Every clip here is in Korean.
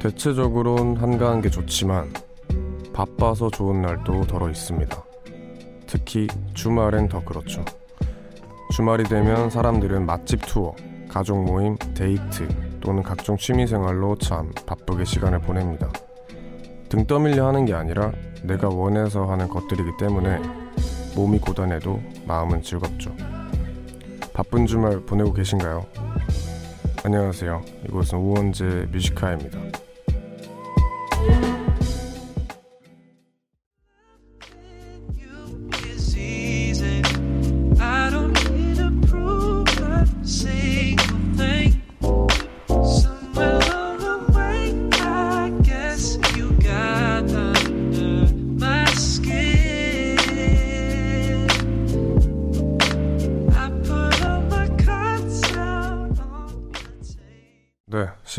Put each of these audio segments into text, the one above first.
대체적으론 한가한 게 좋지만 바빠서 좋은 날도 덜어 있습니다. 특히 주말엔 더 그렇죠. 주말이 되면 사람들은 맛집 투어, 가족 모임, 데이트 또는 각종 취미 생활로 참 바쁘게 시간을 보냅니다. 등 떠밀려 하는 게 아니라 내가 원해서 하는 것들이기 때문에 몸이 고단해도 마음은 즐겁죠. 바쁜 주말 보내고 계신가요? 안녕하세요. 이곳은 우원재 뮤지카입니다.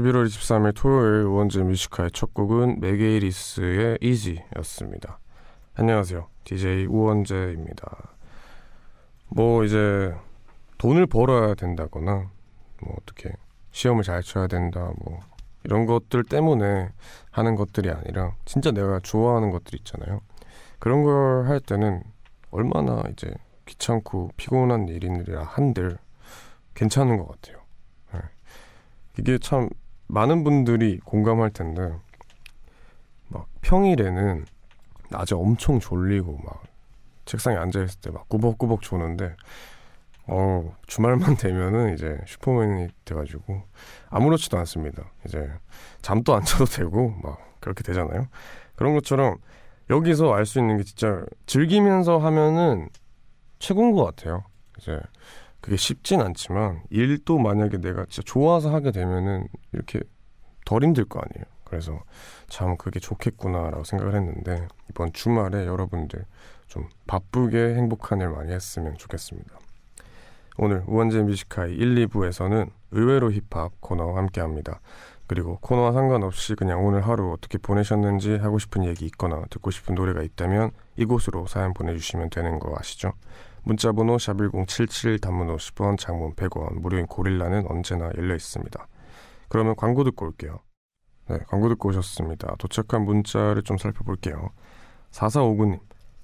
11월 23일 토요일 우원재의 Music High의 첫 곡은 Mac Ayres의 Easy였습니다. 안녕하세요. DJ 우원재입니다. 뭐 이제 돈을 벌어야 된다거나 뭐 어떻게 시험을 잘 쳐야 된다 뭐 이런 것들 때문에 하는 것들이 아니라 진짜 내가 좋아하는 것들 있잖아요. 그런 걸 할 때는 얼마나 이제 귀찮고 피곤한 일이라 한들 괜찮은 것 같아요. 이게 참 많은 분들이 공감할 텐데 막 평일에는 낮에 엄청 졸리고 막 책상에 앉아 있을 때 막 꾸벅꾸벅 조는데 어 주말만 되면은 이제 슈퍼맨이 돼가지고 아무렇지도 않습니다. 이제 잠도 안 자도 되고 막 그렇게 되잖아요. 그런 것처럼 여기서 알 수 있는 게 진짜 즐기면서 하면은 최고인 것 같아요. 이제 그게 쉽진 않지만 일도 만약에 내가 진짜 좋아서 하게 되면은 이렇게 덜 힘들 거 아니에요. 그래서 참 그게 좋겠구나라고 생각을 했는데 이번 주말에 여러분들 좀 바쁘게 행복한 일 많이 했으면 좋겠습니다. 오늘 우원재 뮤지카이 1, 2부에서는 의외로 힙합 코너와 함께 합니다. 그리고 코너와 상관없이 그냥 오늘 하루 어떻게 보내셨는지 하고 싶은 얘기 있거나 듣고 싶은 노래가 있다면 이곳으로 사연 보내주시면 되는 거 아시죠? 문자번호 샵1077 단문 50원 장문 100원 무료인 고릴라는 언제나 열려 있습니다. 그러면 광고 듣고 올게요. 네, 광고 듣고 오셨습니다. 도착한 문자를 좀 살펴볼게요. 4459님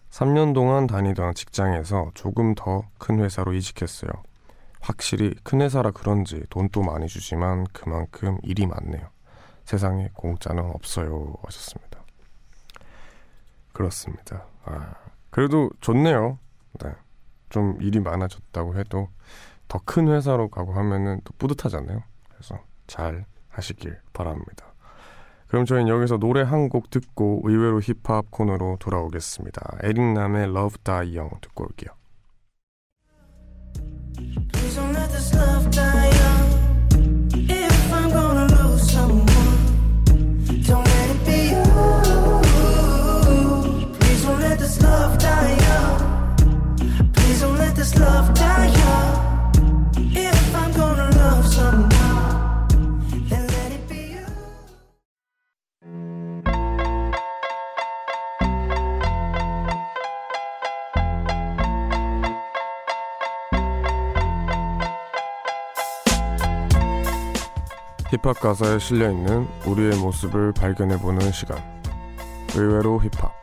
3년 동안 다니던 직장에서 조금 더 큰 회사로 이직했어요. 확실히 큰 회사라 그런지 돈도 많이 주지만 그만큼 일이 많네요. 세상에 공짜는 없어요 하셨습니다. 그렇습니다. 아, 그래도 좋네요. 네. 좀 일이 많아졌다고 해도 더 큰 회사로 가고 하면은 또 뿌듯하잖아요. 그래서 잘 하시길 바랍니다. 그럼 저희는 여기서 노래 한 곡 듣고 의외로 힙합 코너로 돌아오겠습니다. 에릭남의 Love Die Young 듣고 올게요. 힙합 가사에 실려 있는 우리의 모습을 발견해 보는 시간. 의외로 힙합.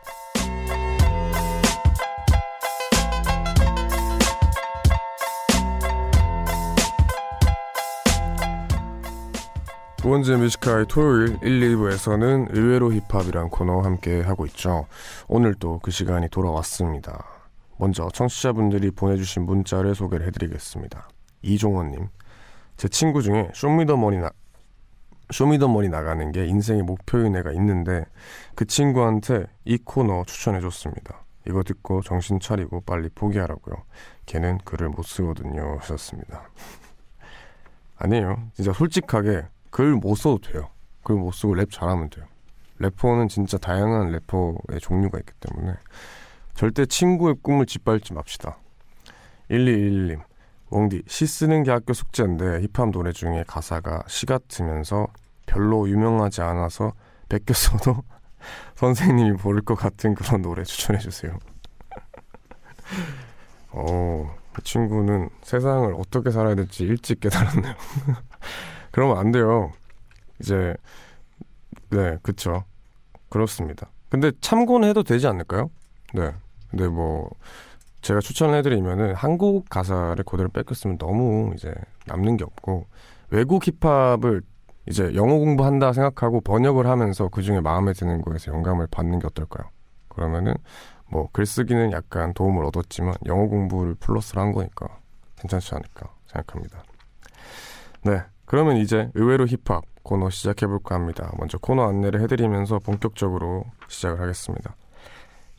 우원재 뮤지카의 토요일 1, 2부에서는 의외로 힙합이란 코너와 함께 하고 있죠. 오늘도 그 시간이 돌아왔습니다. 먼저 청취자분들이 보내주신 문자를 소개를 해드리겠습니다. 이종원님, 제 친구 중에 쇼미더머니 나, 쇼미더머니 나가는 게 인생의 목표인 애가 있는데 그 친구한테 이 코너 추천해줬습니다. 이거 듣고 정신 차리고 빨리 포기하라고요. 걔는 글을 못 쓰거든요. 하셨습니다. 아니에요. 진짜 솔직하게 글 못 써도 돼요. 글 못 쓰고 랩 잘하면 돼요. 래퍼는 진짜 다양한 래퍼의 종류가 있기 때문에 절대 친구의 꿈을 짓밟지 맙시다. 1211님, 웡디, 시 쓰는 게 학교 숙제인데 힙합 노래 중에 가사가 시 같으면서 별로 유명하지 않아서 베꼈어도 선생님이 모를 것 같은 그런 노래 추천해 주세요. 어, 그 친구는 세상을 어떻게 살아야 될지 일찍 깨달았네요. 그러면 안 돼요. 이제 네, 그쵸. 그렇습니다. 근데 참고는 해도 되지 않을까요? 네. 근데 뭐 제가 추천을 해드리면은 한국 가사를 그대로 뺏겼으면 너무 이제 남는 게 없고 외국 힙합을 이제 영어 공부한다 생각하고 번역을 하면서 그 중에 마음에 드는 거에서 영감을 받는 게 어떨까요? 그러면은 뭐 글쓰기는 약간 도움을 얻었지만 영어 공부를 플러스를 한 거니까 괜찮지 않을까 생각합니다. 네. 그러면 이제 의외로 힙합 코너 시작해볼까 합니다. 먼저 코너 안내를 해드리면서 본격적으로 시작을 하겠습니다.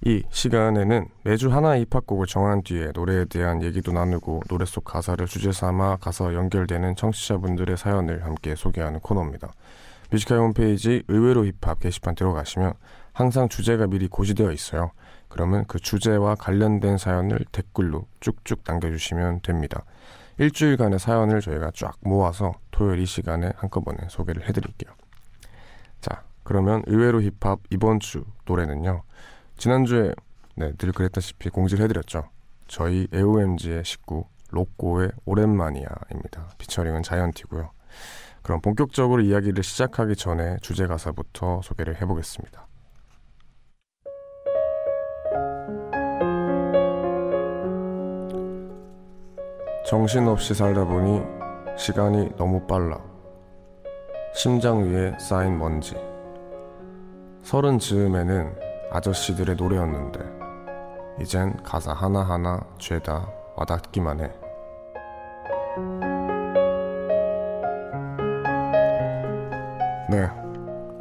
이 시간에는 매주 하나의 힙합곡을 정한 뒤에 노래에 대한 얘기도 나누고 노래 속 가사를 주제 삼아 가사 연결되는 청취자분들의 사연을 함께 소개하는 코너입니다. Music High 홈페이지 의외로 힙합 게시판 들어가시면 항상 주제가 미리 고지되어 있어요. 그러면 그 주제와 관련된 사연을 댓글로 쭉쭉 남겨주시면 됩니다. 일주일간의 사연을 저희가 쫙 모아서 토요일 이 시간에 한꺼번에 소개를 해드릴게요. 자, 그러면 의외로 힙합 이번 주 노래는요. 지난주에 네, 늘 그랬다시피 공지를 해드렸죠. 저희 AOMG의 식구 로꼬의 오랜만이야입니다. 피처링은 자이언티고요. 그럼 본격적으로 이야기를 시작하기 전에 주제 가사부터 소개를 해보겠습니다. 정신없이 살다 보니 시간이 너무 빨라. 심장 위에 쌓인 먼지. 서른 즈음에는 아저씨들의 노래였는데, 이젠 가사 하나하나 죄다 와닿기만 해. 네.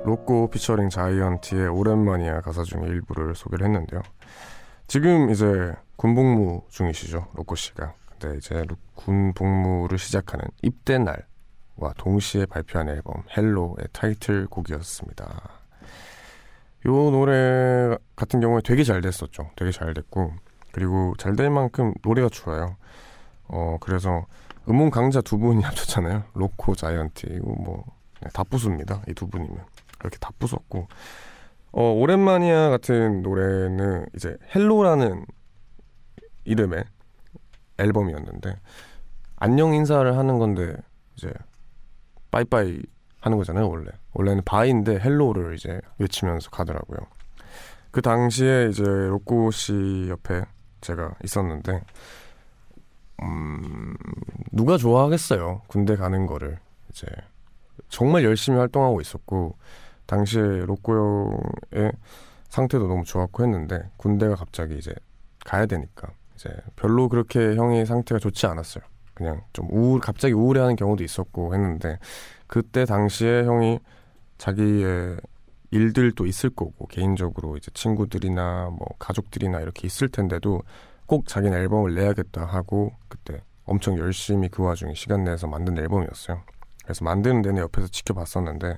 로꼬 피처링 자이언티의 오랜만이야 가사 중에 일부를 소개를 했는데요. 지금 이제 군복무 중이시죠, 로꼬 씨가. 때 이제 군 복무를 시작하는 입대 날과 동시에 발표한 앨범 헬로의 타이틀곡이었습니다. 이 노래 같은 경우에 되게 잘 됐었죠. 되게 잘 됐고 그리고 잘 될 만큼 노래가 좋아요. 어 그래서 음원 강자 두 분이 합쳤잖아요. 로코 자이언티 이거 뭐다 네, 부수입니다. 이 두 분이면 이렇게 다 부쉈고 어 오랜만이야 같은 노래는 이제 Hello라는 이름의 앨범이었는데 안녕 인사를 하는 건데 이제 빠이빠이 하는 거잖아요 원래. 원래는 bye인데 Hello를 이제 외치면서 가더라고요. 그 당시에 이제 로꼬 씨 옆에 제가 있었는데 음 누가 좋아하겠어요 군대 가는 거를. 이제 정말 열심히 활동하고 있었고 당시에 로꼬 형의 상태도 너무 좋았고 했는데 군대가 갑자기 이제 가야 되니까 이제 별로 그렇게 형이 상태가 좋지 않았어요. 그냥 좀 우울, 갑자기 우울해하는 경우도 있었고 했는데 그때 당시에 형이 자기의 일들도 있을 거고 개인적으로 이제 친구들이나 뭐 가족들이나 이렇게 있을 텐데도 꼭 자기는 앨범을 내야겠다 하고 그때 엄청 열심히 그 와중에 시간 내서 만든 앨범이었어요. 그래서 만드는 내내 옆에서 지켜봤었는데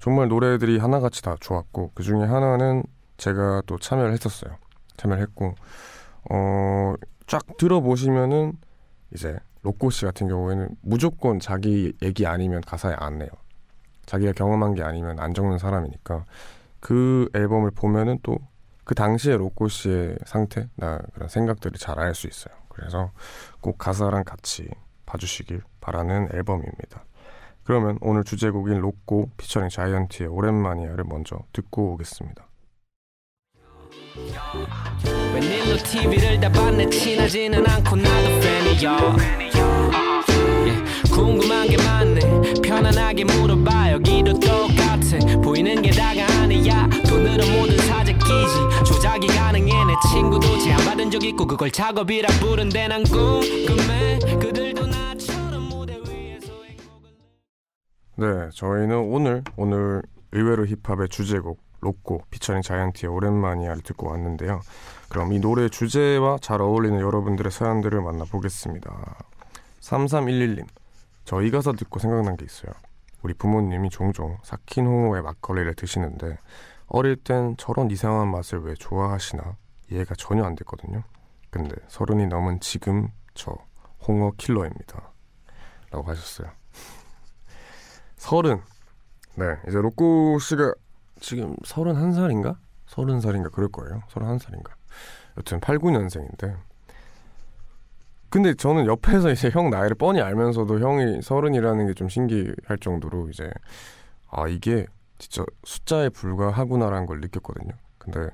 정말 노래들이 하나같이 다 좋았고 그 중에 하나는 제가 또 참여를 했었어요. 참여를 했고 어, 쫙 들어보시면은 이제 로꼬 씨 같은 경우에는 무조건 자기 얘기 아니면 가사에 안 내요. 자기가 경험한 게 아니면 안 적는 사람이니까 그 앨범을 보면은 또 그 당시에 로꼬 씨의 상태나 그런 생각들을 잘 알 수 있어요. 그래서 꼭 가사랑 같이 봐주시길 바라는 앨범입니다. 그러면 오늘 주제곡인 로꼬 피처링 자이언티의 오랜만이야를 먼저 듣고 오겠습니다. 웬일로 TV를 다 봤네 친하지는 않고 나도 팬이야 궁금한 게 많네. 편안하게 물어봐 여기도 똑같아. 보이는 게 다가 아니야. 돈으로 모든 사재 끼지. 조작이 가능해. 내 친구도 제안 받은 적 있고 그걸 작업이라 부른데 난 궁금해. 그들도 나처럼 무대 위에서 네 저희는 오늘 오늘 의외로 힙합의 주제곡 로꼬 피처링 자이언티의 오랜만이야를 듣고 왔는데요. 그럼 이 노래 주제와 잘 어울리는 여러분들의 사연들을 만나보겠습니다. 3311님, 저희 가사 듣고 생각난 게 있어요. 우리 부모님이 종종 홍어에 막걸리를 드시는데 어릴 땐 저런 이상한 맛을 왜 좋아하시나 이해가 전혀 안 됐거든요. 근데 서른이 넘은 지금 저 홍어 킬러입니다. 라고 하셨어요. 서른. 네, 이제 로꼬 씨가 지금 31살인가? 30살인가 그럴 거예요. 31살인가. 여튼 8, 9년생인데. 근데 저는 옆에서 이제 형 나이를 뻔히 알면서도 형이 서른이라는 게 좀 신기할 정도로 이제 아 이게 진짜 숫자에 불과하구나라는 걸 느꼈거든요. 근데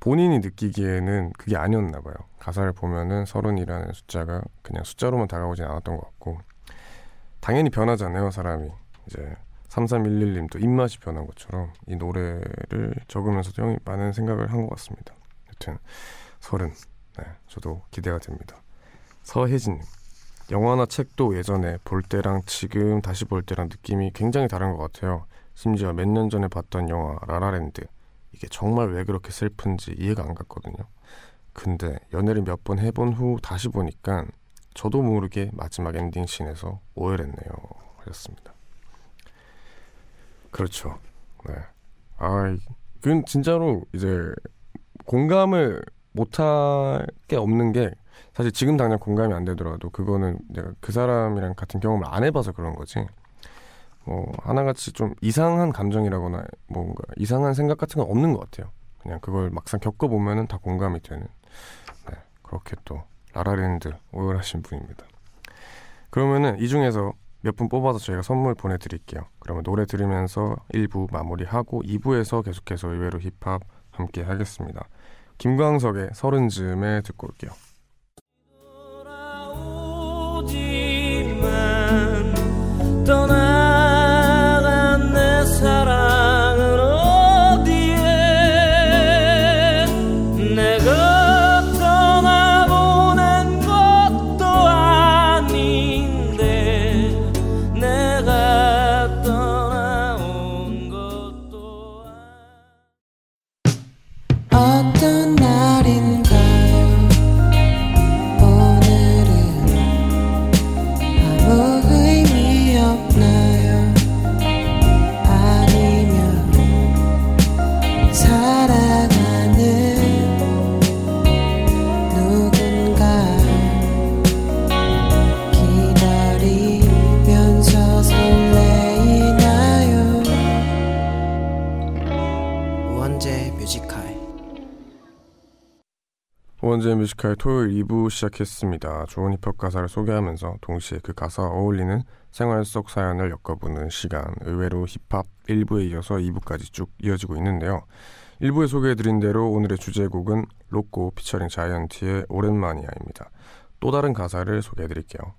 본인이 느끼기에는 그게 아니었나 봐요. 가사를 보면은 서른이라는 숫자가 그냥 숫자로만 다가오진 않았던 것 같고 당연히 변하잖아요, 사람이. 이제 3311님도 입맛이 변한 것처럼 이 노래를 적으면서도 형이 많은 생각을 한 것 같습니다. 여튼 서른. 네, 저도 기대가 됩니다. 서혜진님. 영화나 책도 예전에 볼 때랑 지금 다시 볼 때랑 느낌이 굉장히 다른 것 같아요. 심지어 몇 년 전에 봤던 영화 라라랜드. 이게 정말 왜 그렇게 슬픈지 이해가 안 갔거든요. 근데 연애를 몇 번 해본 후 다시 보니까 저도 모르게 마지막 엔딩 씬에서 오열했네요. 하셨습니다. 그렇죠. 네. 아, 그건 진짜로 이제 공감을 못할 게 없는 게 사실 지금 당장 공감이 안 되더라도 그거는 내가 그 사람이랑 같은 경험을 안 해봐서 그런 거지. 뭐 하나같이 좀 이상한 감정이라거나 뭔가 이상한 생각 같은 건 없는 것 같아요. 그냥 그걸 막상 겪어보면은 다 공감이 되는. 네, 그렇게 또 라라랜드 오열하신 분입니다. 그러면은 이 중에서 몇 분 뽑아서 저희가 선물 보내드릴게요. 그러면 노래 들으면서 1부 마무리하고 2부에서 계속해서 의외로 힙합 함께 하겠습니다. 김광석의 서른 즈음에 듣고 올게요. 떠나 Music High 토요일 2부 시작했습니다. 좋은 힙합 가사를 소개하면서 동시에 그 가사와 어울리는 생활 속 사연을 엮어보는 시간. 의외로 힙합 1부에 이어서 2부까지 쭉 이어지고 있는데요. 1부에 소개해드린 대로 오늘의 주제곡은 로꼬 피처링 자이언티의 오랜만이야입니다. 또 다른 가사를 소개해드릴게요.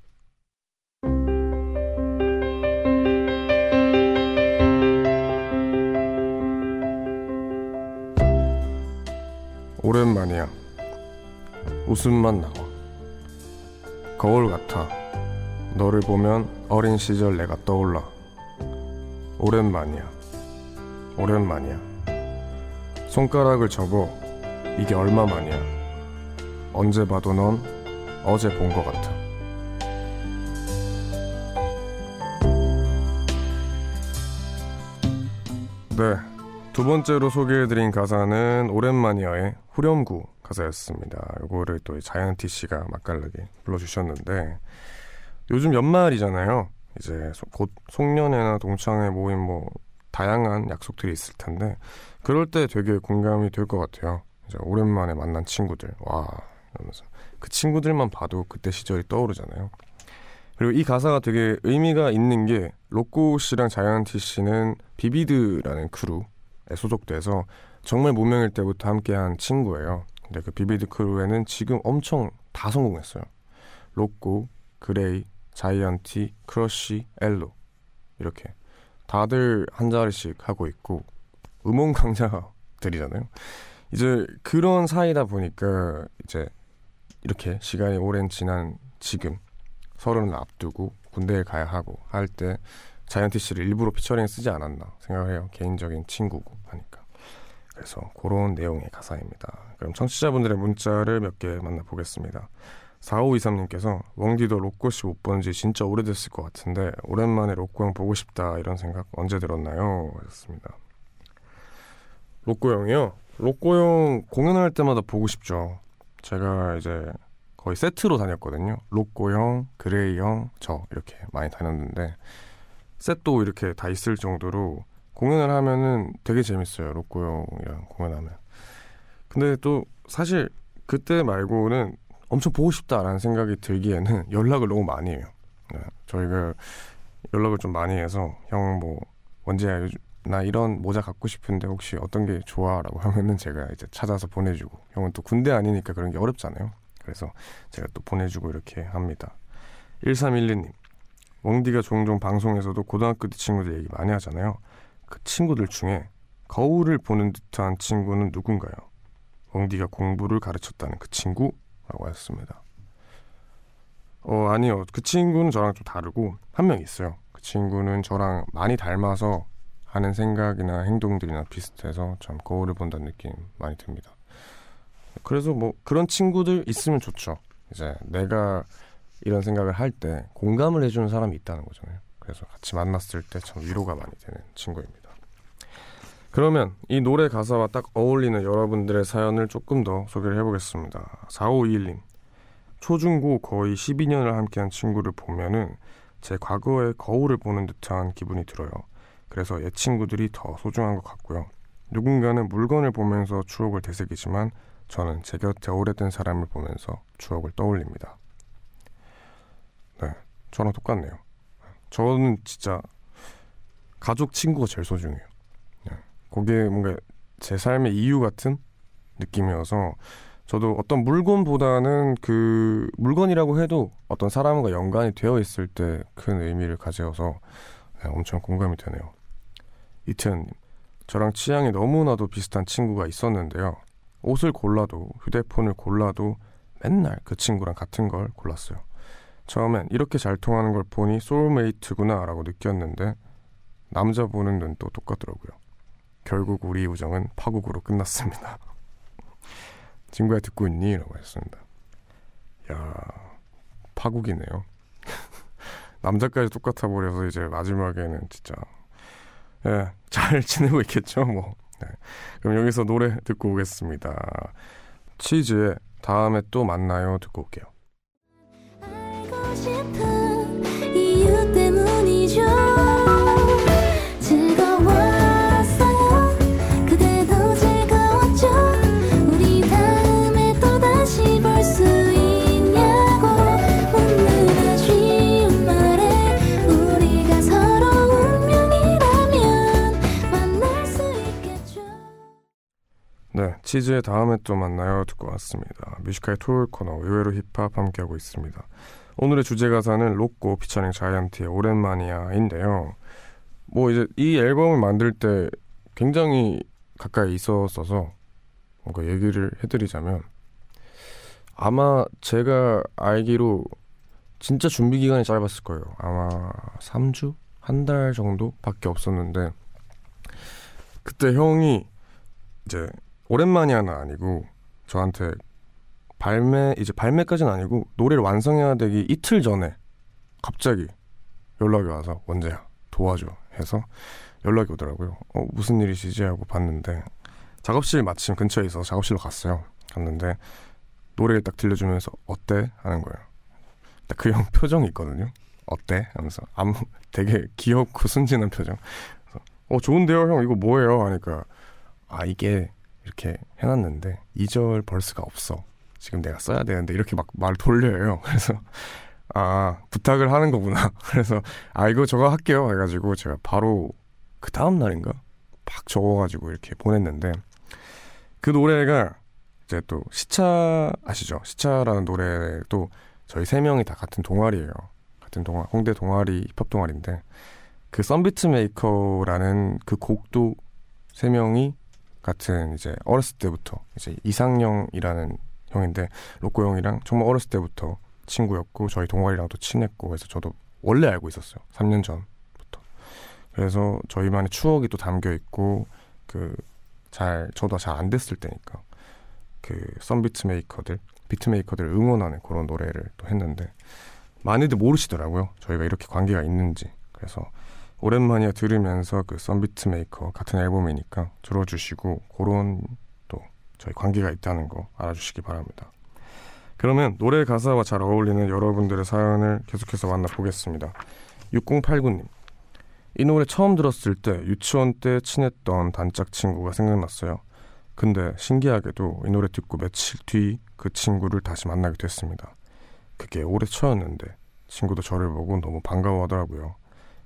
오랜만이야. 웃음만 나와. 거울 같아. 너를 보면 어린 시절 내가 떠올라. 오랜만이야. 오랜만이야. 손가락을 접어. 이게 얼마만이야. 언제 봐도 넌 어제 본 것 같아. 네. 두 번째로 소개해드린 가사는 오랜만이야의 후렴구 가사였습니다. 이거를 또 자이언티 씨가 맛깔나게 불러주셨는데 요즘 연말이잖아요. 이제 소- 곧 송년회나 동창회 모임 뭐 다양한 약속들이 있을 텐데 그럴 때 되게 공감이 될 것 같아요. 이제 오랜만에 만난 친구들 와 이러면서 그 친구들만 봐도 그때 시절이 떠오르잖아요. 그리고 이 가사가 되게 의미가 있는 게 로꼬 씨랑 자이언티 씨는 비비드라는 크루에 소속돼서 정말 무명일 때부터 함께한 친구예요. 근데 그 비비드 크루에는 지금 엄청 다 성공했어요. 로꼬, 그레이, 자이언티, 크러쉬, 엘로 이렇게 다들 한 자리씩 하고 있고 음원 강자들이잖아요. 이제 그런 사이다 보니까 이제 이렇게 시간이 오랜 지난 지금 서른을 앞두고 군대에 가야 하고 할 때 자이언티 씨를 일부러 피처링 쓰지 않았나 생각을 해요. 개인적인 친구고 하니까. 그래서 그런 내용의 가사입니다. 그럼 청취자분들의 문자를 몇 개 만나보겠습니다. 4523님께서 웡디도 로꼬씨 못 본지 진짜 오래됐을 것 같은데 오랜만에 로꼬 형 보고 싶다 이런 생각 언제 들었나요? 하셨습니다. 로꼬 형이요? 로꼬 형 공연할 때마다 보고 싶죠. 제가 이제 거의 세트로 다녔거든요. 로꼬 형, 그레이 형, 저 이렇게 많이 다녔는데 셋도 이렇게 다 있을 정도로 공연을 하면은 되게 재밌어요. 로꼬 형이랑 공연하면. 근데 또 사실 그때 말고는 엄청 보고 싶다라는 생각이 들기에는 연락을 너무 많이 해요. 네, 저희가 연락을 좀 많이 해서 형뭐 요즘 나 이런 모자 갖고 싶은데 혹시 어떤 게 좋아라고 하면은 제가 이제 찾아서 보내주고 형은 또 군대 아니니까 그런 게 어렵잖아요. 그래서 제가 또 보내주고 이렇게 합니다. 1312님 웡디가 종종 방송에서도 고등학교 때 친구들 얘기 많이 하잖아요. 그 친구들 중에 거울을 보는 듯한 친구는 누군가요? 웡디가 공부를 가르쳤다는 그 친구라고 하셨습니다. 어 아니요 그 친구는 저랑 좀 다르고 한 명 있어요. 그 친구는 저랑 많이 닮아서 하는 생각이나 행동들이나 비슷해서 참 거울을 본다는 느낌 많이 듭니다. 그래서 뭐 그런 친구들 있으면 좋죠. 이제 내가 이런 생각을 할 때 공감을 해주는 사람이 있다는 거잖아요. 그래서 같이 만났을 때 참 위로가 많이 되는 친구입니다. 그러면 이 노래 가사와 딱 어울리는 여러분들의 사연을 조금 더 소개를 해보겠습니다. 4521님. 초중고 거의 12년을 함께한 친구를 보면은 제 과거의 거울을 보는 듯한 기분이 들어요. 그래서 옛 친구들이 더 소중한 것 같고요. 누군가는 물건을 보면서 추억을 되새기지만 저는 제 곁에 오래된 사람을 보면서 추억을 떠올립니다. 네, 저랑 똑같네요. 저는 진짜 가족 친구가 제일 소중해요. 네, 그게 뭔가 제 삶의 이유 같은 느낌이어서 저도 어떤 물건보다는 그 물건이라고 해도 어떤 사람과 연관이 되어 있을 때 큰 의미를 가져서 네, 엄청 공감이 되네요. 이태현님, 저랑 취향이 너무나도 비슷한 친구가 있었는데요. 옷을 골라도 휴대폰을 골라도 맨날 그 친구랑 같은 걸 골랐어요. 처음엔 이렇게 잘 통하는 걸 보니 소울메이트구나 라고 느꼈는데 남자 보는 눈도 똑같더라고요. 결국 우리 우정은 파국으로 끝났습니다. 친구야 듣고 있니? 라고 했습니다. 야 파국이네요. 남자까지 똑같아 버려서 이제 마지막에는 진짜 예, 잘 지내고 있겠죠, 뭐. 네. 그럼 여기서 노래 듣고 오겠습니다. 치즈의 다음에 또 만나요 듣고 올게요. 치즈의 다음에 또 만나요 듣고 왔습니다. 뮤지컬 토요일 코너 의외로 힙합 함께하고 있습니다. 오늘의 주제 가사는 로꼬 피처링 자이언티의 오랜만이야인데요. 뭐 이제 이 앨범을 만들 때 굉장히 가까이 있었어서 뭔가 얘기를 해드리자면 아마 제가 알기로 진짜 준비 기간이 짧았을 거예요. 아마 3주? 한 달 정도밖에 없었는데 그때 형이 이제 오랜만이야는 아니고 저한테 발매 이제 발매까지는 아니고 노래를 완성해야 되기 이틀 전에 갑자기 연락이 와서 원재야 도와줘 해서 연락이 오더라고요. 어 무슨 일이시지 하고 봤는데 작업실 마침 근처에 있어서 작업실로 갔어요. 갔는데 노래를 딱 들려주면서 어때 하는 거예요. 딱 그 형 표정이 있거든요. 어때 하면서 아무 되게 귀엽고 순진한 표정. 그래서 어 좋은데요 형 이거 뭐예요 하니까 아 이게 이렇게 해놨는데 2절 벌스가 없어. 지금 내가 써야 되는데 이렇게 막 말 돌려요. 그래서 아 부탁을 하는 거구나. 그래서 아 이거 저거 할게요. 해가지고 제가 바로 그 다음 날인가 막 적어가지고 이렇게 보냈는데 그 노래가 이제 또 시차 아시죠? 시차라는 노래도 저희 세 명이 다 같은 동아리예요. 같은 동아 홍대 동아리 힙합 동아리인데 그 Sunbeat maker라는 그 곡도 세 명이 같은 이제 어렸을 때부터 이제 이상형이라는 형인데 로꼬 형이랑 정말 어렸을 때부터 친구였고 저희 동아리랑도 친했고 그래서 저도 원래 알고 있었어요. 3년 전부터. 그래서 저희만의 추억이 또 담겨 있고 그 잘 저도 잘 안 됐을 때니까 그 Sunbeat maker들 beat maker들 응원하는 그런 노래를 또 했는데 많이들 모르시더라고요. 저희가 이렇게 관계가 있는지. 그래서 오랜만에 들으면서 그 Sunbeat maker 같은 앨범이니까 들어주시고 그런 또 저희 관계가 있다는 거 알아주시기 바랍니다. 그러면 노래 가사와 잘 어울리는 여러분들의 사연을 계속해서 만나보겠습니다. 6089님 이 노래 처음 들었을 때 유치원 때 친했던 단짝 친구가 생각났어요. 근데 신기하게도 이 노래 듣고 며칠 뒤 그 친구를 다시 만나게 됐습니다. 그게 올해 초였는데 친구도 저를 보고 너무 반가워하더라고요.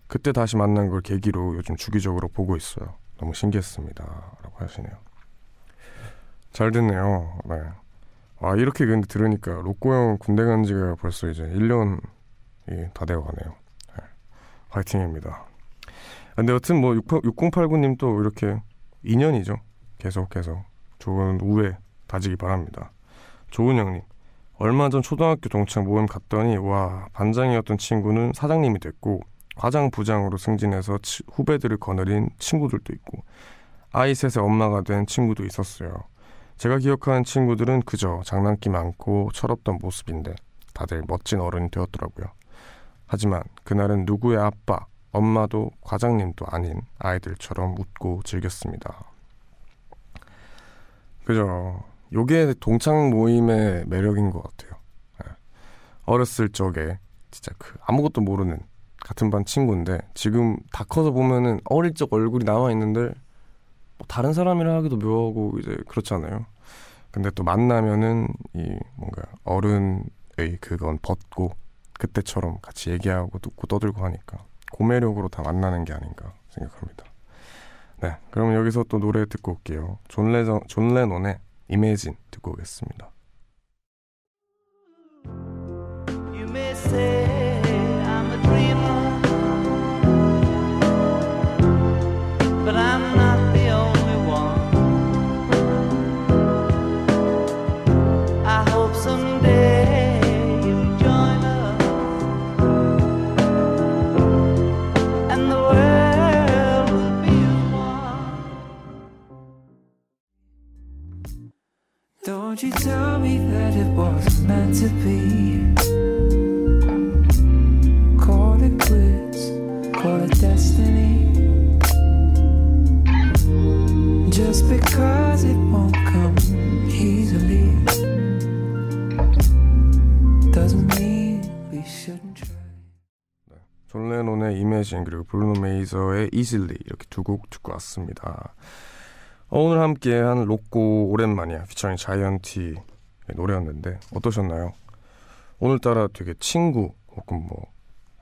그때 다시 만난 걸 계기로 요즘 주기적으로 보고 있어요. 너무 신기했습니다. 라고 하시네요. 잘 됐네요. 네. 아, 이렇게 근데 들으니까 로꼬 형 군대 간 지가 벌써 이제 1년이 다 되어 가네요. 네. 화이팅입니다. 근데 여튼 뭐 6089님 또 이렇게 2년이죠. 계속 계속 좋은 우애 다지기 바랍니다. 조은 형님. 얼마 전 초등학교 동창 모임 갔더니 와 반장이었던 친구는 사장님이 됐고 과장 부장으로 승진해서 치, 후배들을 거느린 친구들도 있고 아이 셋의 엄마가 된 친구도 있었어요. 제가 기억하는 친구들은 그저 장난기 많고 철없던 모습인데 다들 멋진 어른이 되었더라고요. 하지만 그날은 누구의 아빠, 엄마도 과장님도 아닌 아이들처럼 웃고 즐겼습니다. 그죠. 요게 동창 모임의 매력인 것 같아요. 네. 어렸을 적에 진짜 그 아무것도 모르는 같은 반 친구인데 지금 다 커서 보면은 어릴 적 얼굴이 나와 있는데 뭐 다른 사람이라 하기도 묘하고 이제 그렇잖아요. 근데 또 만나면은 이 뭔가 어른의 그건 벗고 그때처럼 같이 얘기하고 듣고 떠들고 하니까 그 매력으로 다 만나는 게 아닌가 생각합니다. 네, 그럼 여기서 또 노래 듣고 올게요. 존, 레전, 존 레논의 Imagine 듣고 오겠습니다. Don't you tell me that it wasn't meant to be. Call it quits, call it destiny. Just because it won't come easily doesn't mean we shouldn't try. 존 레논의 이매진 그리고 브루노 메이저의 이실리 이렇게 두 곡 듣고 왔습니다. 어, 오늘 함께한 로꼬 오랜만이야 피처링 자이언티 노래였는데 어떠셨나요? 오늘따라 되게 친구 혹은 뭐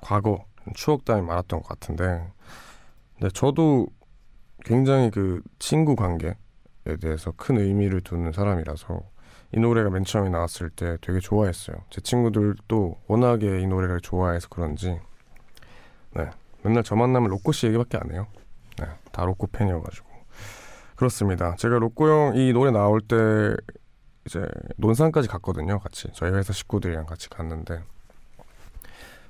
과거 추억담이 많았던 것 같은데 근데 저도 굉장히 그 친구 관계에 대해서 큰 의미를 두는 사람이라서 이 노래가 맨 처음에 나왔을 때 되게 좋아했어요. 제 친구들도 워낙에 이 노래를 좋아해서 그런지 네 맨날 저 만 나면 로꼬 씨 얘기밖에 안 해요. 네, 다 로꼬 팬이어가지고 그렇습니다. 제가 로꼬 형 이 노래 나올 때 이제 논산까지 갔거든요. 같이 저희 회사 식구들이랑 같이 갔는데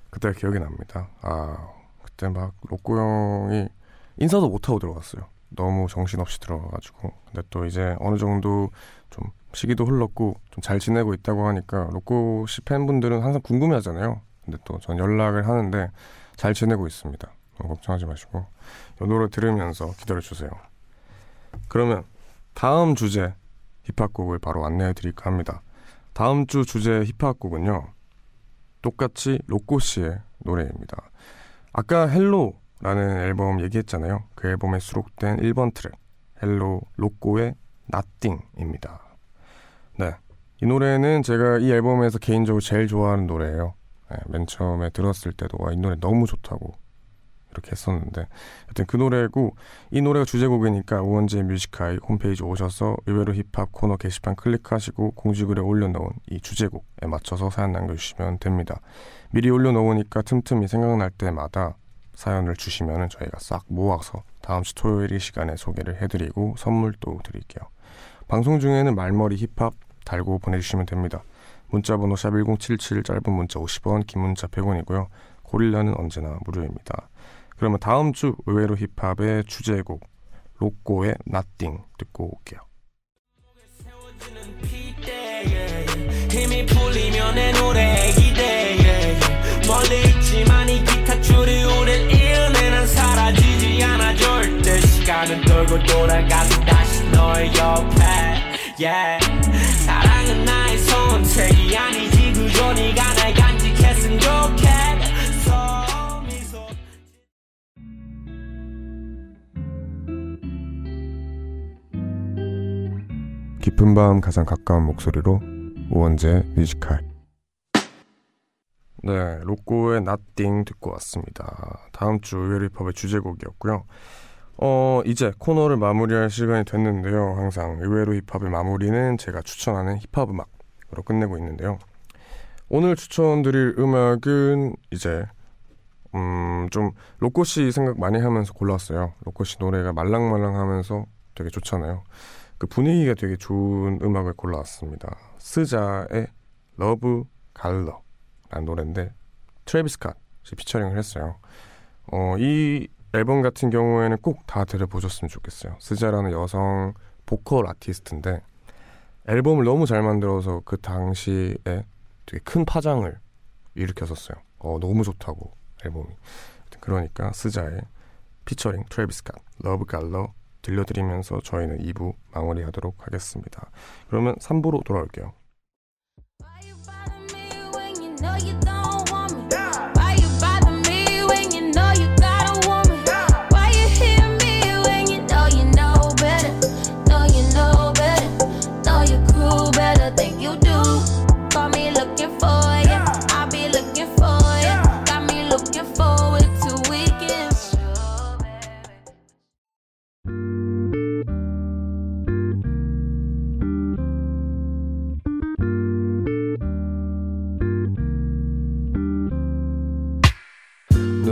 그때 기억이 납니다. 아 그때 막 로꼬 형이 인사도 못 하고 들어갔어요. 너무 정신없이 들어가가지고 근데 또 이제 어느 정도 좀 시기도 흘렀고 좀 잘 지내고 있다고 하니까 로꼬 씨 팬분들은 항상 궁금해하잖아요. 근데 또 전 연락을 하는데 잘 지내고 있습니다. 걱정하지 마시고 이 노래 들으면서 기다려 주세요. 그러면 다음 주제 힙합곡을 바로 안내해 드릴까 합니다. 다음 주 주제 힙합곡은요. 똑같이 로꼬 씨의 노래입니다. 아까 Hello라는 앨범 얘기했잖아요. 그 앨범에 수록된 1번 트랙 Hello 로꼬의 Nothing입니다. 네. 이 노래는 제가 이 앨범에서 개인적으로 제일 좋아하는 노래예요. 네, 맨 처음에 들었을 때도 와, 이 노래 너무 좋다고 이렇게 했었는데 하여튼 그 노래고 이 노래가 주제곡이니까 우원재 뮤지카이 홈페이지 오셔서 의외로 힙합 코너 게시판 클릭하시고 공지글에 올려놓은 이 주제곡에 맞춰서 사연 남겨주시면 됩니다. 미리 올려놓으니까 틈틈이 생각날 때마다 사연을 주시면 저희가 싹 모아서 다음 주 토요일 이 시간에 소개를 해드리고 선물도 드릴게요. 방송 중에는 말머리 힙합 달고 보내주시면 됩니다. 문자번호 샵1077 짧은 문자 50원 긴 문자 100원이고요. 고릴라는 언제나 무료입니다. 그러면 다음 주 의외로 힙합의 주제곡 로꼬의 Nothing 듣고 올게요. 힘이 풀리면 내 노래에 기대 멀리 있지만 이 기타 줄이 우릴 이어내는 사라지지 않아 절대 시간은 돌고 돌아가서 다시 너의 옆에. 사랑은 나의 선택이 아니지 그저 네가 날 간직했으면 좋겠 깊은 밤 가장 가까운 목소리로 우원재 뮤지컬 네, 로꼬의 Nothing 듣고 왔습니다. 다음 주 의외로 힙합의 주제곡이었고요. 어, 이제 코너를 마무리할 시간이 됐는데요. 항상 의외로 힙합의 마무리는 제가 추천하는 힙합 음악으로 끝내고 있는데요. 오늘 추천드릴 음악은 이제 음, 좀 로꼬 씨 생각 많이 하면서 골랐어요. 로꼬 씨 노래가 말랑말랑하면서 되게 좋잖아요. 그 분위기가 되게 좋은 음악을 골라왔습니다. SZA의 Love Galore라는 노래인데 트래비스 스캇이 피처링을 했어요. 어, 이 앨범 같은 경우에는 꼭 다 들어보셨으면 좋겠어요. SZA라는 여성 보컬 아티스트인데 앨범을 너무 잘 만들어서 그 당시에 되게 큰 파장을 일으켰었어요. 어, 너무 좋다고 앨범이. 그러니까 SZA의 피처링 트래비스 스캇 Love Galore 들려드리면서 저희는 2부 마무리하도록 하겠습니다. 그러면 3부로 돌아올게요.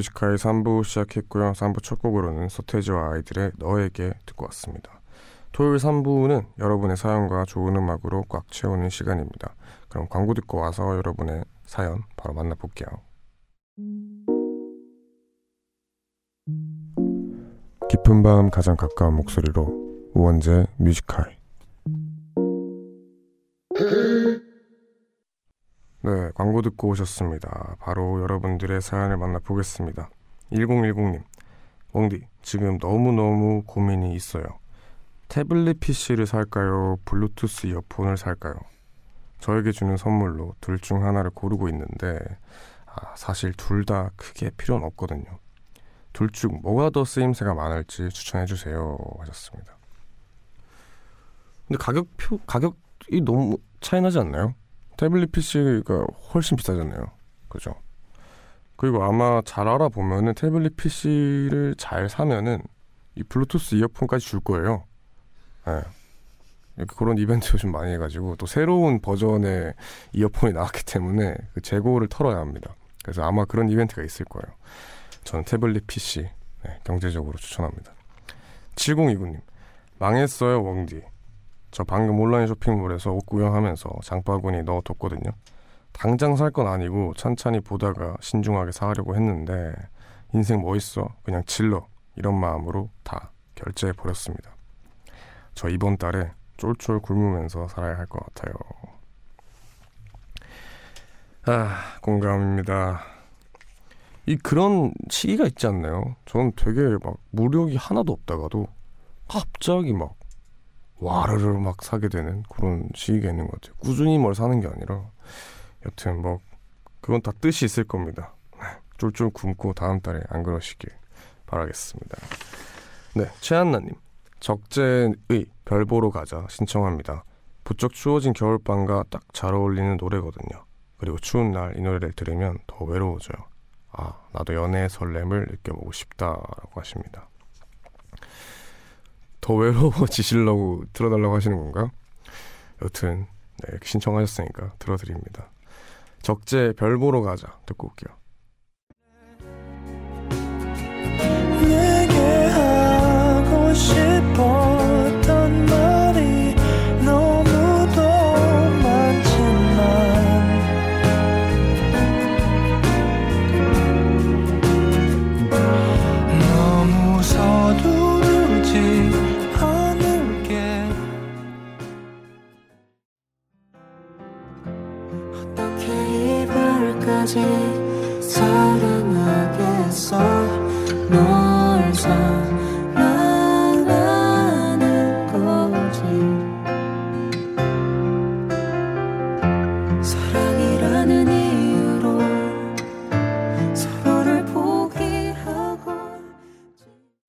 Music High 3부 시작했고요. 3부 첫 곡으로는 서태지와 아이들의 너에게 듣고 왔습니다. 토요일 3부는 여러분의 사연과 좋은 음악으로 꽉 채우는 시간입니다. 그럼 광고 듣고 와서 여러분의 사연 바로 만나볼게요. 깊은 밤 가장 가까운 목소리로 우원재 Music High 네, 광고 듣고 오셨습니다. 바로 여러분들의 사연을 만나보겠습니다. 1010님, 웡디, 지금 너무너무 고민이 있어요. 태블릿 PC를 살까요? 블루투스 이어폰을 살까요? 저에게 주는 선물로 둘 중 하나를 고르고 있는데, 아, 사실 둘 다 크게 필요는 없거든요. 둘 중 뭐가 더 쓰임새가 많을지 추천해주세요. 하셨습니다. 근데 가격표, 가격이 너무 차이 나지 않나요? 태블릿 PC가 훨씬 비싸잖아요. 그죠? 그리고 아마 잘 알아보면은 태블릿 PC를 잘 사면은 이 블루투스 이어폰까지 줄 거예요. 예. 네. 그런 이벤트 요즘 많이 해가지고 또 새로운 버전의 이어폰이 나왔기 때문에 그 재고를 털어야 합니다. 그래서 아마 그런 이벤트가 있을 거예요. 저는 태블릿 PC 네, 경제적으로 추천합니다. 7029님 망했어요 웡디 저 방금 온라인 쇼핑몰에서 옷 구경하면서 장바구니 넣어뒀거든요. 당장 살 건 아니고 찬찬히 보다가 신중하게 사려고 했는데 인생 뭐 있어? 그냥 질러 이런 마음으로 다 결제해 버렸습니다. 저 이번 달에 쫄쫄 굶으면서 살아야 할 것 같아요. 아 공감입니다. 이 그런 시기가 있지 않나요? 저는 되게 막 무력이 하나도 없다가도 갑자기 막 와르르 막 사게 되는 그런 시기가 있는 것 같아요. 꾸준히 뭘 사는 게 아니라 여튼 뭐 그건 다 뜻이 있을 겁니다. 쫄쫄 굶고 다음 달에 안 그러시길 바라겠습니다. 네, 최한나님 적재의 별 보러 가자 신청합니다. 부쩍 추워진 겨울밤과 딱 잘 어울리는 노래거든요. 그리고 추운 날 이 노래를 들으면 더 외로워져요. 아, 나도 연애의 설렘을 느껴보고 싶다라고 하십니다. 더 외로워지시려고 들어달라고 하시는 건가? 여튼 네, 신청하셨으니까 들어드립니다. 적재 별 보러 가자 듣고 올게요.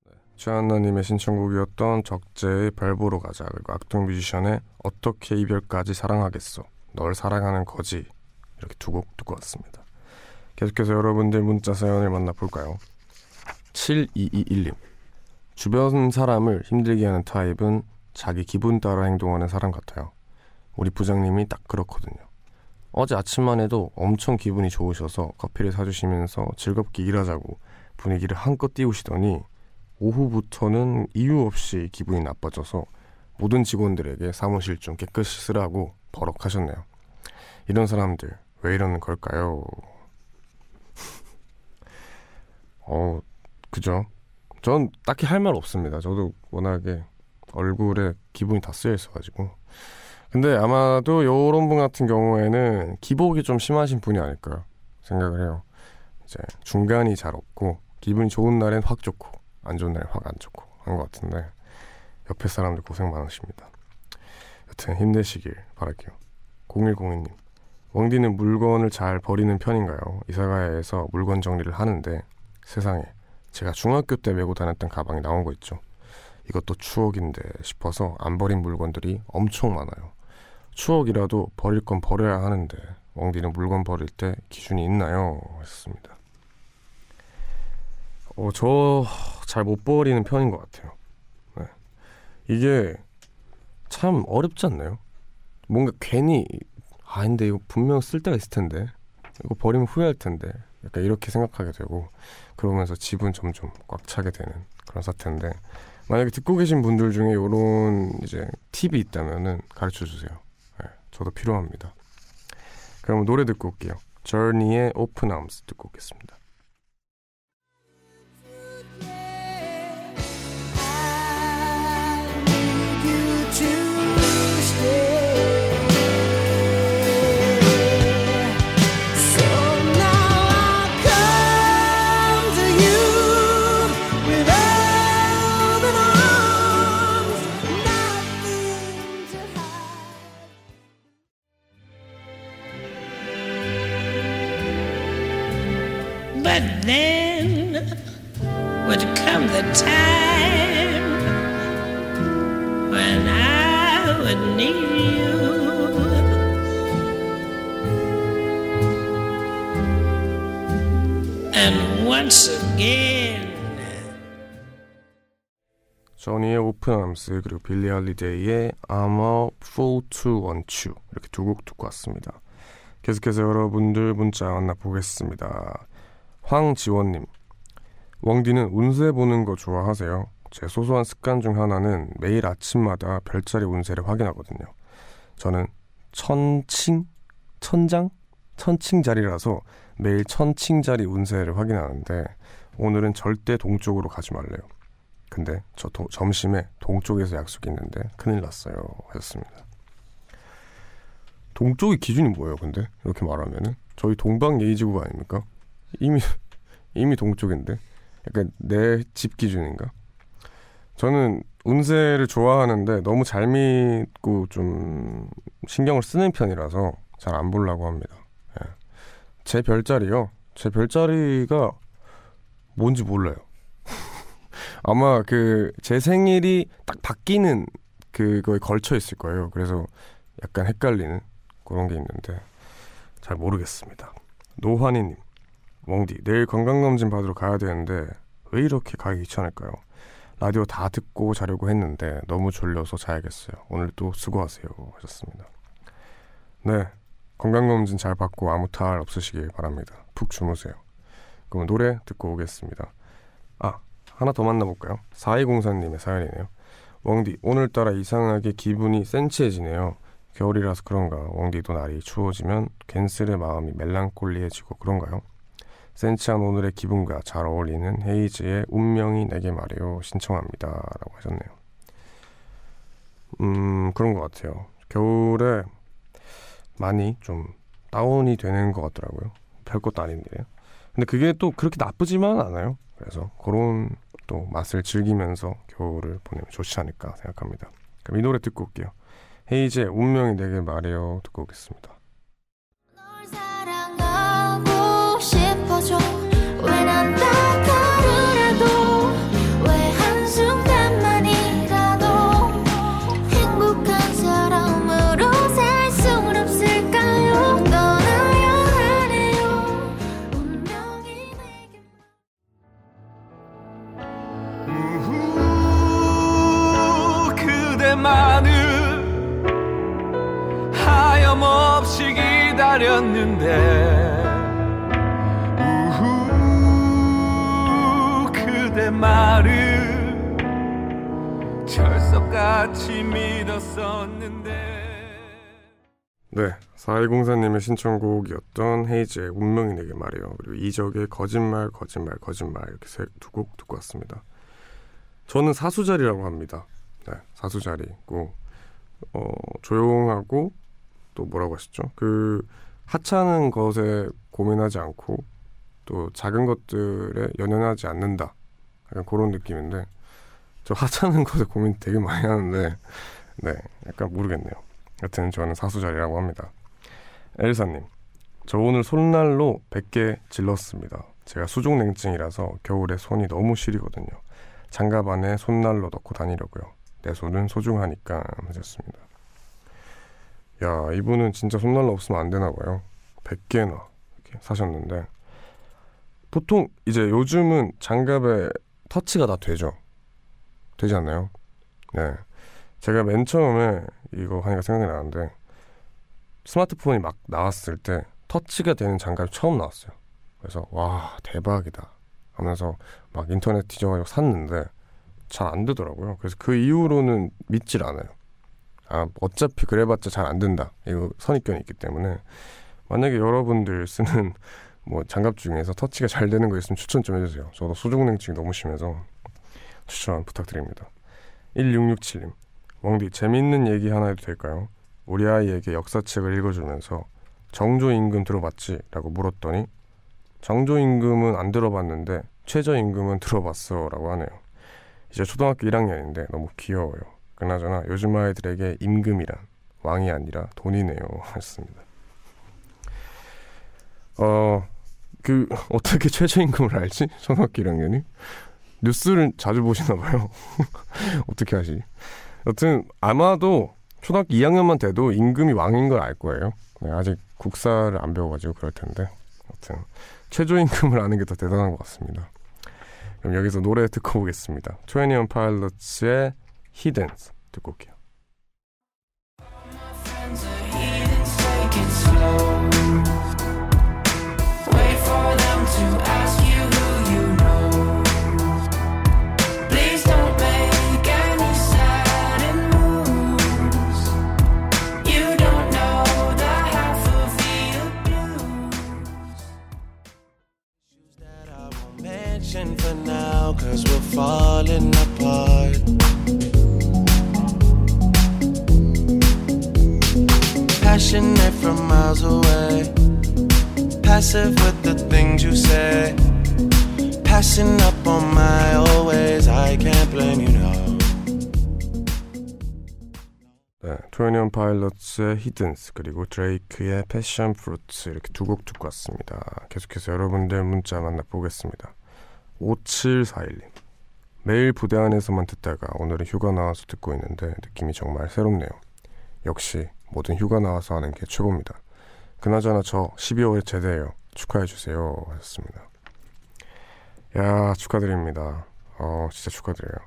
네, 최한나님의 신청곡이었던 적재의 발보로 가자 그리고 악동 뮤지션의 어떻게 이별까지 사랑하겠어 널 사랑하는 거지 이렇게 두 곡 듣고 왔습니다. 계속해서 여러분들 문자 사연을 만나볼까요? 7221님 주변 사람을 힘들게 하는 타입은 자기 기분 따라 행동하는 사람 같아요. 우리 부장님이 딱 그렇거든요. 어제 아침만 해도 엄청 기분이 좋으셔서 커피를 사주시면서 즐겁게 일하자고 분위기를 한껏 띄우시더니 오후부터는 이유 없이 기분이 나빠져서 모든 직원들에게 사무실 좀 깨끗이 쓰라고 버럭하셨네요. 이런 사람들 왜 이러는 걸까요? 어, 그죠? 전 딱히 할 말 없습니다. 저도 워낙에 얼굴에 기분이 다 쓰여 있어가지고. 근데 아마도 요런 분 같은 경우에는 기복이 좀 심하신 분이 아닐까 생각을 해요. 이제 중간이 잘 없고 기분이 좋은 날엔 확 좋고 안 좋은 날엔 확 안 좋고 한 것 같은데 옆에 사람들 고생 많으십니다. 여튼 힘내시길 바랄게요. 0102님 왕디는 물건을 잘 버리는 편인가요? 이사가야에서 물건 정리를 하는데 세상에 제가 중학교 때 메고 다녔던 가방이 나온 거 있죠. 이것도 추억인데 싶어서 안 버린 물건들이 엄청 많아요. 추억이라도 버릴 건 버려야 하는데 왕디는 물건 버릴 때 기준이 있나요? 하셨습니다. 어, 저 잘 못 버리는 편인 것 같아요. 네. 이게 참 어렵지 않나요? 뭔가 괜히 아 근데 이거 분명 쓸 때가 있을 텐데 이거 버리면 후회할 텐데 약간 이렇게 생각하게 되고 그러면서 집은 점점 꽉 차게 되는 그런 사태인데 만약에 듣고 계신 분들 중에 이런 이제 팁이 있다면은 가르쳐 주세요. 네, 저도 필요합니다. 그럼 노래 듣고 올게요. Journey의 Open Arms 듣고 오겠습니다. But then would come the time when I would need you. And once again, 저니의 오픈 암스 그리고 빌리 할리데이의 I'm a fool to want you 이렇게 두 곡 듣고 왔습니다. 계속해서 여러분들 문자 만나보겠습니다. 황지원님 왕디는 운세 보는 거 좋아하세요? 제 소소한 습관 중 하나는 매일 아침마다 별자리 운세를 확인하거든요. 저는 천칭? 천장? 천칭 자리라서 매일 천칭 자리 운세를 확인하는데 오늘은 절대 동쪽으로 가지 말래요. 근데 저 도, 점심에 동쪽에서 약속이 있는데 큰일 났어요 하셨습니다. 동쪽의 기준이 뭐예요 근데 이렇게 말하면은 저희 동방 예의지국 아닙니까? 이미 이미 동쪽인데 약간 내 집 기준인가? 저는 운세를 좋아하는데 너무 잘 믿고 좀 신경을 쓰는 편이라서 잘 안 보려고 합니다. 예. 제 별자리요. 제 별자리가 뭔지 몰라요. 아마 그 제 생일이 딱 바뀌는 그거에 걸쳐 있을 거예요. 그래서 약간 헷갈리는 그런 게 있는데 잘 모르겠습니다. 노환이님, 웡디 내일 건강검진 받으러 가야 되는데 왜 이렇게 가기 귀찮을까요? 라디오 다 듣고 자려고 했는데 너무 졸려서 자야겠어요. 오늘 도 수고하세요 하셨습니다. 네, 건강검진 잘 받고 아무 탈 없으시길 바랍니다. 푹 주무세요. 그럼 노래 듣고 오겠습니다. 아, 하나 더 만나볼까요? 4204님의 사연이네요. 웡디, 오늘따라 이상하게 기분이 센치해지네요. 겨울이라서 그런가 웡디도 날이 추워지면 괜스레 마음이 멜랑콜리해지고 그런가요? 센치한 오늘의 기분과 잘 어울리는 헤이즈의 운명이 내게 말해요 신청합니다. 라고 하셨네요. 음 그런 것 같아요. 겨울에 많이 좀 다운이 되는 것 같더라고요. 별것도 아닌데 근데 그게 또 그렇게 나쁘지만 않아요. 그래서 그런 또 맛을 즐기면서 겨울을 보내면 좋지 않을까 생각합니다. 그럼 이 노래 듣고 올게요. 헤이즈의 운명이 내게 말해요 듣고 오겠습니다 4204님의 신청곡이었던 헤이즈의 운명이 내게 말이요. 그리고 이적의 거짓말, 거짓말, 거짓말 이렇게 두곡 듣고 왔습니다. 저는 사수자리라고 합니다. 네, 사수자리고 어, 조용하고 또 뭐라고 하시죠? 그 하찮은 것에 고민하지 않고 또 작은 것들에 연연하지 않는다. 약간 그런 느낌인데 저 하찮은 것에 고민 되게 많이 하는데 네, 약간 모르겠네요. 여튼 저는 사수자리라고 합니다. 엘사님, 저 오늘 손난로 100개 질렀습니다. 제가 수족냉증이라서 겨울에 손이 너무 시리거든요. 장갑 안에 손난로 넣고 다니려고요. 내 손은 소중하니까 하셨습니다. 야, 이분은 진짜 손난로 없으면 안 되나 봐요. 100개나 이렇게 사셨는데 보통 이제 요즘은 장갑에 터치가 다 되죠. 되지 않나요? 네. 제가 맨 처음에 이거 하니까 생각이 나는데 스마트폰이 막 나왔을 때 터치가 되는 장갑이 처음 나왔어요. 그래서 와 대박이다 하면서 막 인터넷 뒤져가지고 샀는데 잘 안 되더라고요. 그래서 그 이후로는 믿질 않아요. 아 어차피 그래봤자 잘 안 된다. 이거 선입견이 있기 때문에 만약에 여러분들 쓰는 뭐 장갑 중에서 터치가 잘 되는 거 있으면 추천 좀 해주세요. 저도 수족냉증이 너무 심해서 추천 부탁드립니다. 1667님 웡디 재밌는 얘기 하나 해도 될까요? 우리 아이에게 역사책을 읽어주면서 정조임금 들어봤지? 라고 물었더니 정조임금은 안 들어봤는데 최저임금은 들어봤어 라고 하네요. 이제 초등학교 1학년인데 너무 귀여워요. 그나저나 요즘 아이들에게 임금이란 왕이 아니라 돈이네요. 했습니다. 어, 그, 어떻게 최저임금을 알지? 초등학교 1학년이? 뉴스를 자주 보시나 봐요. 어떻게 하시? 여튼 아마도 초등학교 2학년만 돼도 임금이 왕인 걸 알 거예요. 네, 아직 국사를 안 배워가지고 그럴 텐데. 여튼 최저임금을 아는 게 더 대단한 것 같습니다. 그럼 여기서 노래 듣고 오겠습니다. 트웬니언 파일럿의 히든스 듣고 올게요. Passionate from miles away, passive with the things you say. Passing up on my old ways, I can't blame you, no. 네, Twenty One Pilots의 Heathens 그리고 Drake의 Passionfruit 이렇게 두 곡 듣고 왔습니다. 계속해서 여러분들 문자 만나보겠습니다. 5741님 매일 부대 안에서만 듣다가 오늘은 휴가 나와서 듣고 있는데 느낌이 정말 새롭네요. 역시 모든 휴가 나와서 하는 게 최고입니다. 그나저나 저 12월에 제대해요. 축하해 주세요 하셨습니다. 야 축하드립니다. 어 진짜 축하드려요.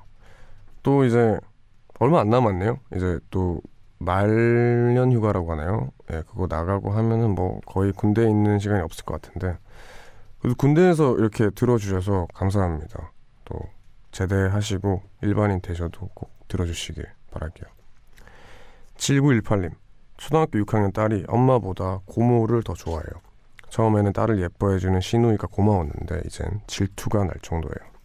또 이제 얼마 안 남았네요. 이제 또 말년 휴가라고 하나요? 예, 그거 나가고 하면은 뭐 거의 군대에 있는 시간이 없을 것 같은데 그래도 군대에서 이렇게 들어주셔서 감사합니다. 또 제대하시고 일반인 되셔도 꼭 들어주시길 바랄게요. 7918님 초등학교 6학년 딸이 엄마보다 고모를 더 좋아해요. 처음에는 딸을 예뻐해주는 시누이가 고마웠는데 이젠 질투가 날 정도예요.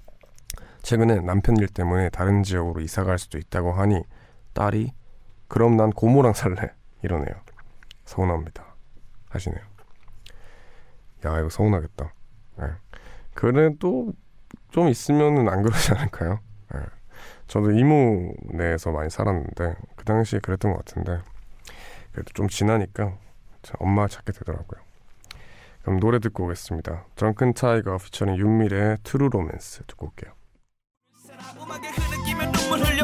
최근에 남편 일 때문에 다른 지역으로 이사 갈 수도 있다고 하니 딸이 그럼 난 고모랑 살래 이러네요. 서운합니다. 하시네요. 야 이거 서운하겠다. 예. 그래도 좀 있으면은 안 그러지 않을까요? 예. 저도 이모네에서 많이 살았는데 그 당시에 그랬던 것 같은데 그래도 좀 지나니까 참 엄마 찾게 되더라고요. 그럼 노래 듣고 오겠습니다. Drunken Tiger 피처링 윤미래의 True Romance 듣고 올게요.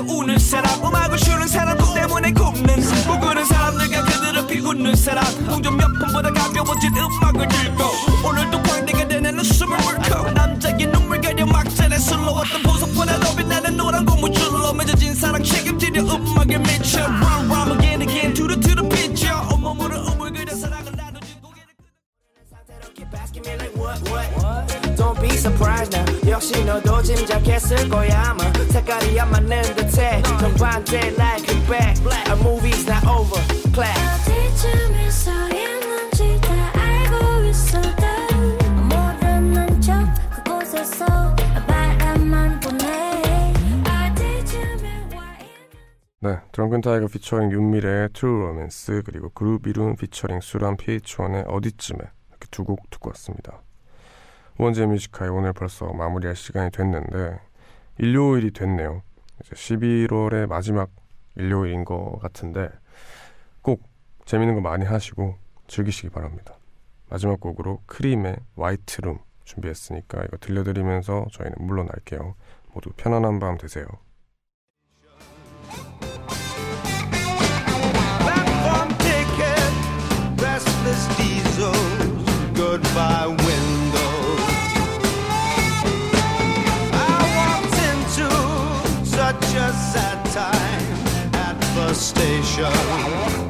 우는 사람 음악을 주는 사람 그 때문에 굽는 꿈꾸는 사람들과 그들을 웃는 사람 동전 몇 푼보다 가벼워진 음악을 들고 오늘도 광대가 되는 웃음을 물고 남자의 눈물 가려 막잔에 술러왔던 보석보다 더 빛나는 노란 고무줄로 맺어진 사랑 책임지려 음악에 맺어 있을 거야 아마. 색깔이 안 맞는 듯해. 정반대 like a back Our movie's not over. Clap. 어디쯤에 서 있는지 다 알고 있어도 모르는 척 그곳에서 바람만 보내. 어디쯤에 와 네, Drunken Tiger 피처링 윤미래의 True Romance 그리고 GroovyRoom 피처링 수란 pH-1의 어디쯤에 이렇게 두 곡 듣고 왔습니다. 우원재 Music High 오늘 벌써 마무리할 시간이 됐는데 일요일이 됐네요. 이제 11월의 마지막 일요일인 것 같은데 꼭 재밌는 거 많이 하시고 즐기시기 바랍니다. 마지막 곡으로 크림의 화이트룸 준비했으니까 이거 들려드리면서 저희는 물러날게요. 모두 편안한 밤 되세요. goodbye station.